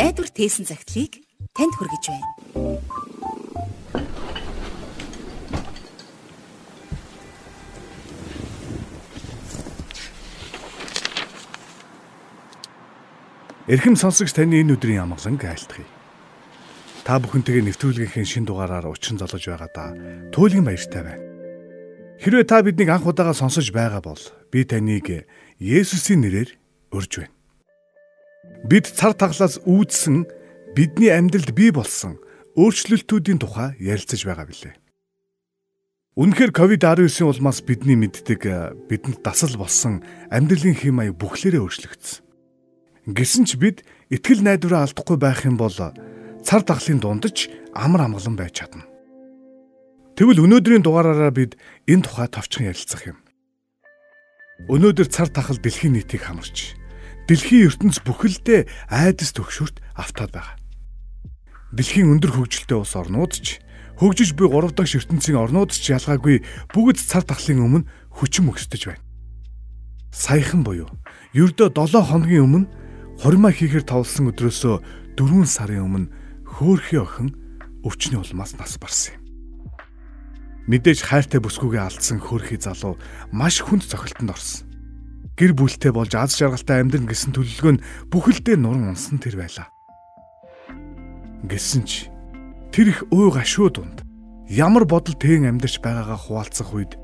найдвар тээсэн загтлыг танд хүргэж байна. Эрхэм сонсогч таны энэ өдрийн амгаланг айлтгая. Та бүхэнтэйгээ нэвтрүүлгийнхээ шин дугаараар учин залгаж байгаадаа туйлын баяртай байна. Хэрвээ та биднийг анх удаага сонсож байгаа бол би таныг Есүсийн нэрээр урьж байна. Бид цар таглаас үүдсэн бидний амьдралд бий болсон өөрчлөлтүүдийн тухай ярилцаж байгаа билээ. Үнэхээр ковид-19 улмаас бидний мэддэг бидэнд дасал болсон амьдралын хэм маяг бүхлээрээ өөрчлөгдсөн. Гэсэн ч бид итгэл найдвараа алдахгүй байх юм бол цар тахлын дундаж амар амгалан байж чадна. Тэгвэл өнөөдрийн дугаараараа бид энэ тухай товчхон ярилцах юм. Өнөөдөр цар тахал дэлхийн нийтийг хамарч дэлхийн ертөнц бүхэлдээ айдас төгшөрт автаад байгаа. Дэлхийн өндөр хөгжилтэй улс орнууд ч хөгжиж буй 3 дахь ертөнцийн орнууд ч ялгаагүй бүгд цар тахлын өмнө хүчин мөксдөж байна. Саяхан буюу ердөө 7 хоногийн өмнө хормоо хийхэр тавлсан өдрөөсөө 4 сарын өмнө хөөхий охин өвчний улмаас нас барсан юм. Мэдээж хайртай бүсгүйгээ алдсан хөөхий залуу маш хүнд цохилтонд орсон гэр бүлтэй болж аз жаргалтай амьдрын гэсэн төлөвлөгөө нь бүхэлдээ нуран унсан тэр байлаа. Гэсэн ч тэр их ой гашуу дунд ямар бодол тэн амьдарч байгаагаа хуваалцах үед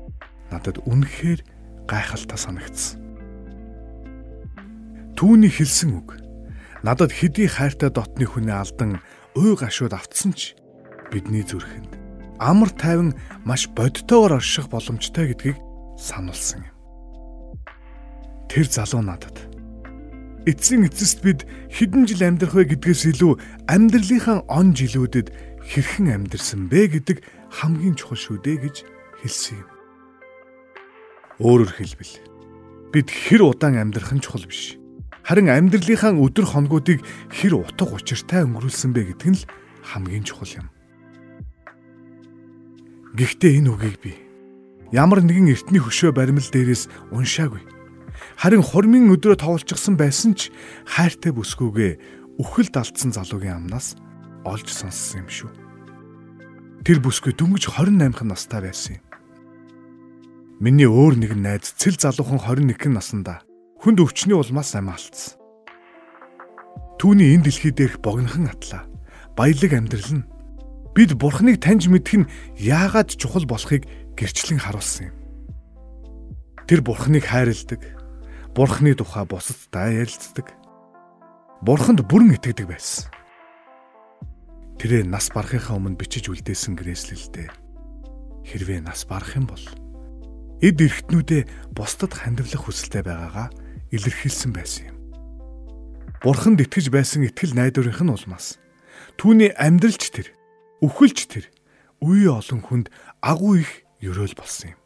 надад үнэхээр гайхалтай санагдсан. Түүний хэлсэн үг надад хэдий хайртай дотны хүнээ алдан ой гашууд автсан ч бидний зүрхэнд амар тайван маш бодтойгоор орших боломжтой гэдгийг сануулсан юм тэр залуу надад эцсийн эцэст бид хэдэн жил амьдрах вэ гэдгээс илүү амьдралынхаа он жилүүдэд хэрхэн амьдрсан бэ гэдэг хамгийн чухал шүү дээ гэж хэлсэн юм. Өөрөөр хэлбэл бид хэр удаан амьдрах нь чухал биш. Харин амьдралынхаа өдөр хоногуудыг хэр утга учиртай өнгөрүүлсэн бэ гэдэг нь л хамгийн чухал юм. Гэхдээ энэ үгийг би ямар нэгэн эртний хөшөө баримл дээрээс уншаагүй Харин хормын өдрөө тоглочихсон байсан ч хайртай бүсгүйгээ үхэлд алдсан залуугийн амнаас олж сонссон юм шүү. Тэр бүсгүй дөнгөж 28х настай байсан юм. Миний өөр нэгэн найз цэл залуухан 21 наснда хүнд өвчний улмаас амь алдсан. Түүний энэ дэлхий дээрх богинохан атлаа. Баялаг амьдрал нь бид бурхныг таньж мэдэх нь яагаад чухал болохыг гэрчлэн харуулсан юм. Тэр бурхныг хайрладаг, Бурхны тухай бусадтай ярилцдаг. Бурханд бүрэн итгэдэг байсан. Тэрээ нас барахынхаа өмнө бичиж үлдээсэн гэрээслэлдээ хэрвээ нас барах юм бол эд эрхтнүүдээ бусдад хандивлах хүсэлтэй байгаагаа илэрхийлсэн байсан юм. Бурханд итгэж байсан итгэл найдварынх нь улмаас түүний амьдралч тэр, үхэлч тэр үе олон хүнд агуу их өрөөл болсон юм.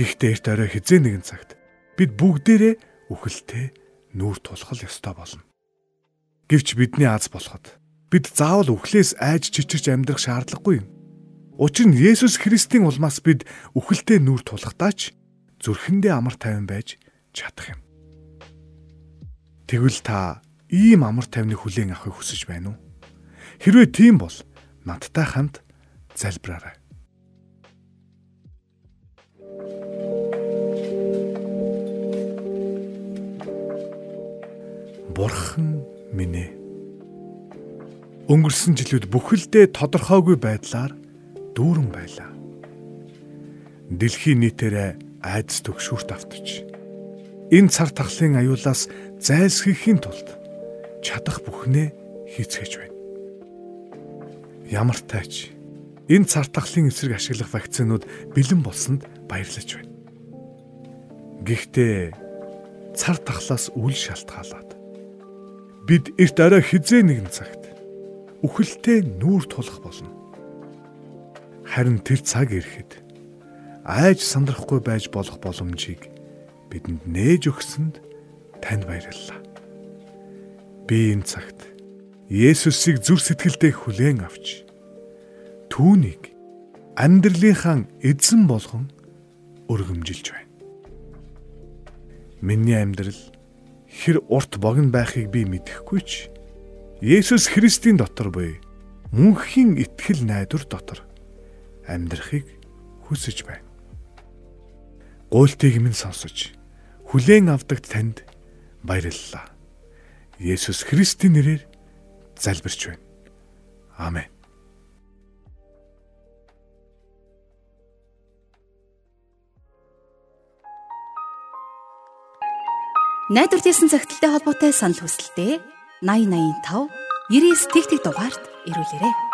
Гэхдээ эрт орой хизээ нэгэн цагт бид бүгдээрээ үхэлтэй нүүр тулах ёстой болно. Гэвч бидний аз болоход бид заавал үхлээс айж чичирч амьдрах шаардлагагүй юм. Учир нь Есүс Христийн улмаас бид үхэлтэй нүүр тулахдаач зүрхэндээ амар тайван байж чадах юм. Тэгвэл та ийм амар тайвныг хүлээн авахыг хүсэж байна уу? Хэрвээ тийм бол надтай хамт залбираарай. Бурхан минь ээ. Өнгөрсөн жилүүд бүхэлдээ тодорхойгүй байдлаар дүүрэн байлаа. Дэлхийн нийтээрээ айдас төгшүүрт автаж энэ цар тахлын аюулаас зайлсхийхийн тулд чадах бүхнээ хийцгээж байна. Ямар тайч энэ цар тахлын эсрэг ашиглах вакцинууд бэлэн болсонд баярлаж байна. Гэхдээ цар тахлаас үл шалтгаалаад бид эрт орой хизээ нэгэн цагт үхэлтэй нүүр тулах болно. Харин тэр цаг ирэхэд айж сандрахгүй байж болох боломжийг бидэнд нээж өгсөнд танд баярлалаа. Би энэ цагт Есүсийг зүр сэтгэлдээ хүлээн авч түүнийг амьдралынхаа эзэн болгон өргөмжилж байна. Миний амьдрал хэр урт богино байхыг би мэдэхгүй ч Есүс Христийн дотор буй мөнхийн итгэл найдвар дотор амьдрахыг хүсэж байна. Гуйлтыг минь сонсож хүлээн авдаг танд баярлалаа. Есүс Христийн нэрээр залбирч байна. Амен. Найдвар хэлсэн цагталтай холбоотой санал хүсэлтээ 8085 99 тэгтэг дугаард ирүүлээрэй.